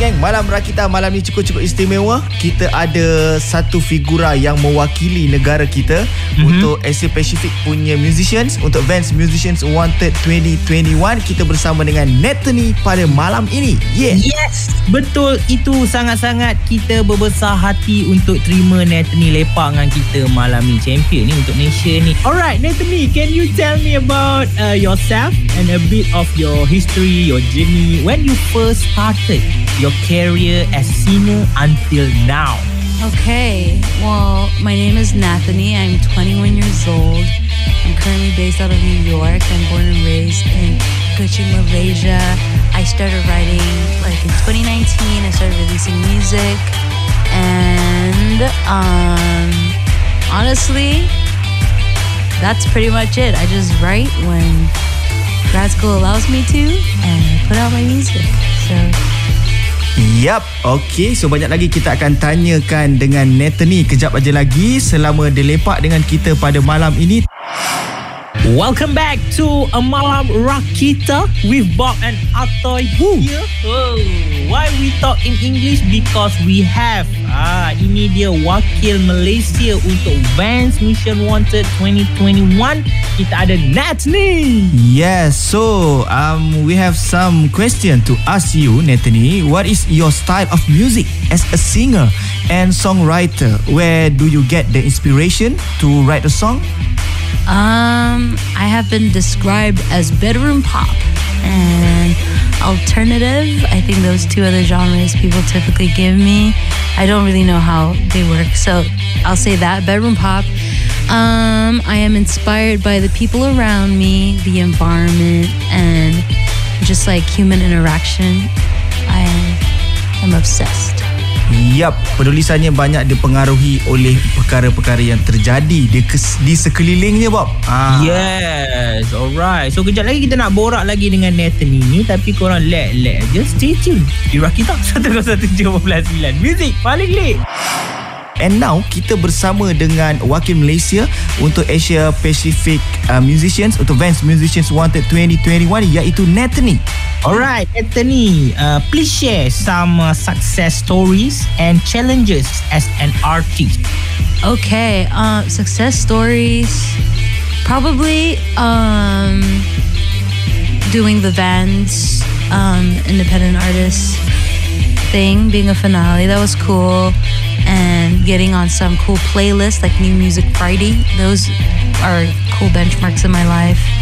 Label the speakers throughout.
Speaker 1: gang, malam Rakita malam ni cukup-cukup istimewa. Kita ada satu figura yang mewakili negara kita mm-hmm. untuk Asia Pacific punya musicians, untuk Vans Musicians Wanted 2021. Kita bersama dengan Nethany pada malam ini.
Speaker 2: Yeah. Yes, betul itu sangat-sangat kita berbesar hati untuk terima Nethany lepak dengan kita malam ni champion ni untuk Malaysia ni. Alright, Nethany, can you tell me about uh, yourself and a bit of your history, your journey when you first started your career as singer until now?
Speaker 3: Okay, well, my name is Nathany. I'm 21 years old. I'm currently based out of New York. I'm born and raised in Kuching, Malaysia. I started writing like in 2019. I started releasing music, and um, honestly, that's pretty much it. I just write when grad school allows me to, and I put out my music. So
Speaker 1: Yap, okay. So banyak lagi kita akan tanyakan dengan Nethany kejap aja lagi selama dia lepak dengan kita pada malam ini.
Speaker 2: Welcome back to a Malam Rakita with Bob and Atoy here. Oh, why we talk in English? Because we have ah ini dia wakil Malaysia untuk Vans Mission Wanted 2021. Kita ada Natni.
Speaker 1: Yes, so um we have some question to ask you, Natni. What is your style of music as a singer and songwriter? Where do you get the inspiration to write a song?
Speaker 3: Um, I have been described as bedroom pop and alternative. I think those two other genres people typically give me. I don't really know how they work, so I'll say that bedroom pop. Um, I am inspired by the people around me, the environment, and just like human interaction. I am obsessed.
Speaker 1: Yap, penulisannya banyak dipengaruhi oleh perkara-perkara yang terjadi di, kes, di sekelilingnya, Bob.
Speaker 2: Ah. Yes, alright. So, kejap lagi kita nak borak lagi dengan Nathan ni. Tapi korang let-let je. Stay tune. Di Rakita 101.9 Music paling lit.
Speaker 1: And now kita bersama dengan wakil Malaysia untuk Asia Pacific uh, Musicians untuk Vans Musicians Wanted 2021 iaitu Nathany.
Speaker 2: Alright, Anthony, uh, please share some uh, success stories and challenges as an artist.
Speaker 3: Okay, uh, success stories. Probably um, doing the Vans um, independent artist thing, being a finale. That was cool. And getting on some cool playlists like New Music Friday. Those are cool benchmarks in my life.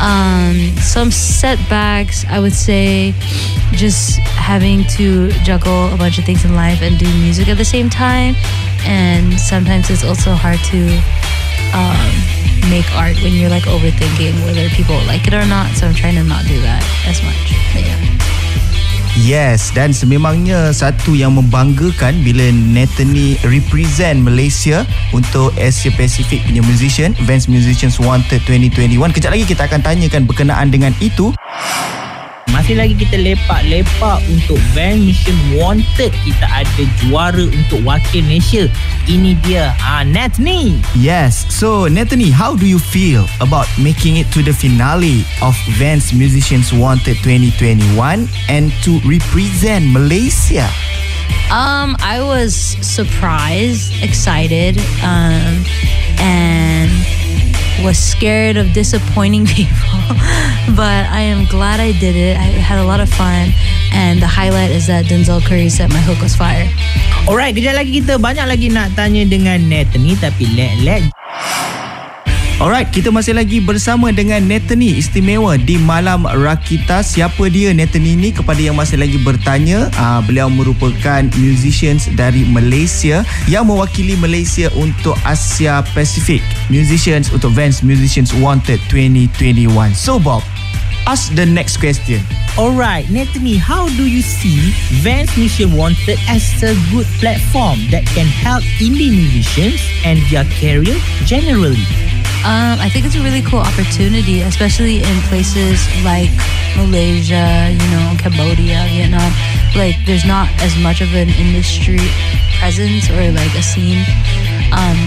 Speaker 3: Um, some setbacks, I would say, just having to juggle a bunch of things in life and do music at the same time. And sometimes it's also hard to um, make art when you're like overthinking whether people like it or not. So I'm trying to not do that as much. But yeah.
Speaker 1: Yes, dan sememangnya satu yang membanggakan bila Nathany represent Malaysia untuk Asia Pacific punya musician, Vans Musicians Wanted 2021. Kejap lagi kita akan tanyakan berkenaan dengan itu.
Speaker 2: Masih lagi kita lepak-lepak untuk Van Mission Wanted. Kita ada juara untuk wakil Malaysia. Ini dia, uh, Nathany.
Speaker 1: Yes. So, Nathany, how do you feel about making it to the finale of Vans Musicians Wanted 2021 and to represent Malaysia?
Speaker 3: Um, I was surprised, excited, um, and was scared of disappointing people, but I am glad I did it. I had a lot of fun, and the highlight is that Denzel Curry said my hook was fire.
Speaker 2: Alright, kejap lagi kita banyak lagi nak tanya dengan Nathany tapi let let
Speaker 1: Alright, kita masih lagi bersama dengan Nathany istimewa di Malam Rakita. Siapa dia Nathany ni? Kepada yang masih lagi bertanya, uh, beliau merupakan musicians dari Malaysia yang mewakili Malaysia untuk Asia Pacific. Musicians untuk Vans Musicians Wanted 2021. So Bob, ask the next question.
Speaker 2: Alright, Nathany, how do you see Vans Mission Wanted as a good platform that can help indie musicians and their career generally?
Speaker 3: Um, I think it's a really cool opportunity, especially in places like Malaysia, you know, Cambodia, Vietnam. Like, there's not as much of an industry presence or like a scene. Um,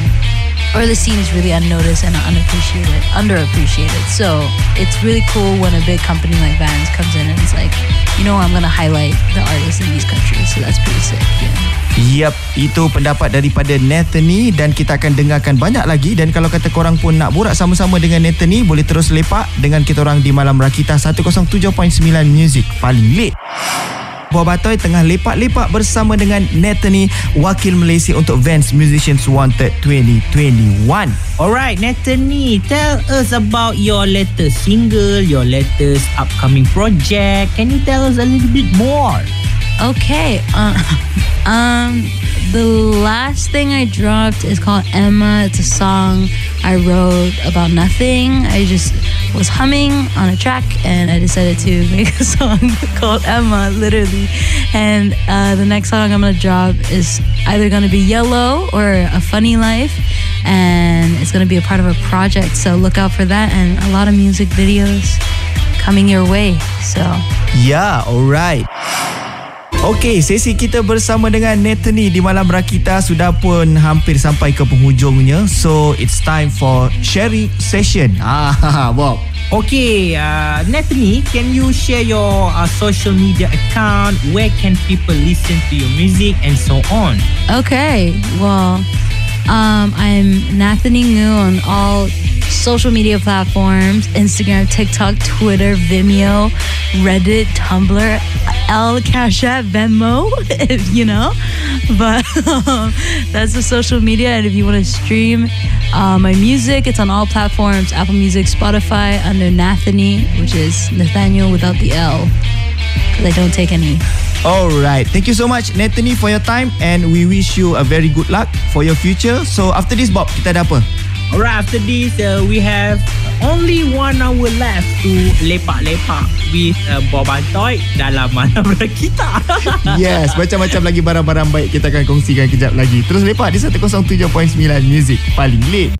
Speaker 3: or the scene is really unnoticed and unappreciated, underappreciated. So it's really cool when a big company like Vans comes in and it's like, you know, I'm to highlight the artists in these countries. so that's pretty sick. Yeah.
Speaker 1: Yap, itu pendapat daripada Nathany dan kita akan dengarkan banyak lagi dan kalau kata korang pun nak borak sama-sama dengan Nathany boleh terus lepak dengan kita orang di Malam Rakita 107.9 Music paling lit. Buah Batoy tengah lepak-lepak bersama dengan Nathany, wakil Malaysia untuk Vans Musicians Wanted 2021.
Speaker 2: Alright, Nathany, tell us about your latest single, your latest upcoming project. Can you tell us a little bit more?
Speaker 3: Okay. Uh, um, the last thing I dropped is called Emma. It's a song I wrote about nothing. I just was humming on a track and I decided to make a song called Emma, literally. And uh, the next song I'm gonna drop is either gonna be Yellow or A Funny Life, and it's gonna be a part of a project. So look out for that and a lot of music videos coming your way. So
Speaker 1: yeah, alright. Okey, sesi kita bersama dengan Nathany di Malam Rakita sudah pun hampir sampai ke penghujungnya. So, it's time for sharing session. Ah, Bob.
Speaker 2: Okay, uh, Nathany, can you share your uh, social media account? Where can people listen to your music and so on?
Speaker 3: Okay, well, um, I'm Nathany Ngu on all social media platforms Instagram, TikTok, Twitter, Vimeo, Reddit, Tumblr, L Cash App, Venmo, if you know. But um, that's the social media. And if you want to stream uh, my music, it's on all platforms Apple Music, Spotify, under Nathany, which is Nathaniel without the L. Because I don't take any.
Speaker 1: Alright, thank you so much Nathany for your time and we wish you a very good luck for your future. So, after this Bob, kita ada apa?
Speaker 2: Alright, after this, uh, we have only one hour left to lepak-lepak with uh, Bob Antoy dalam malam kita.
Speaker 1: Yes, macam-macam lagi barang-barang baik kita akan kongsikan kejap lagi. Terus lepak di 107.9 Music paling lit.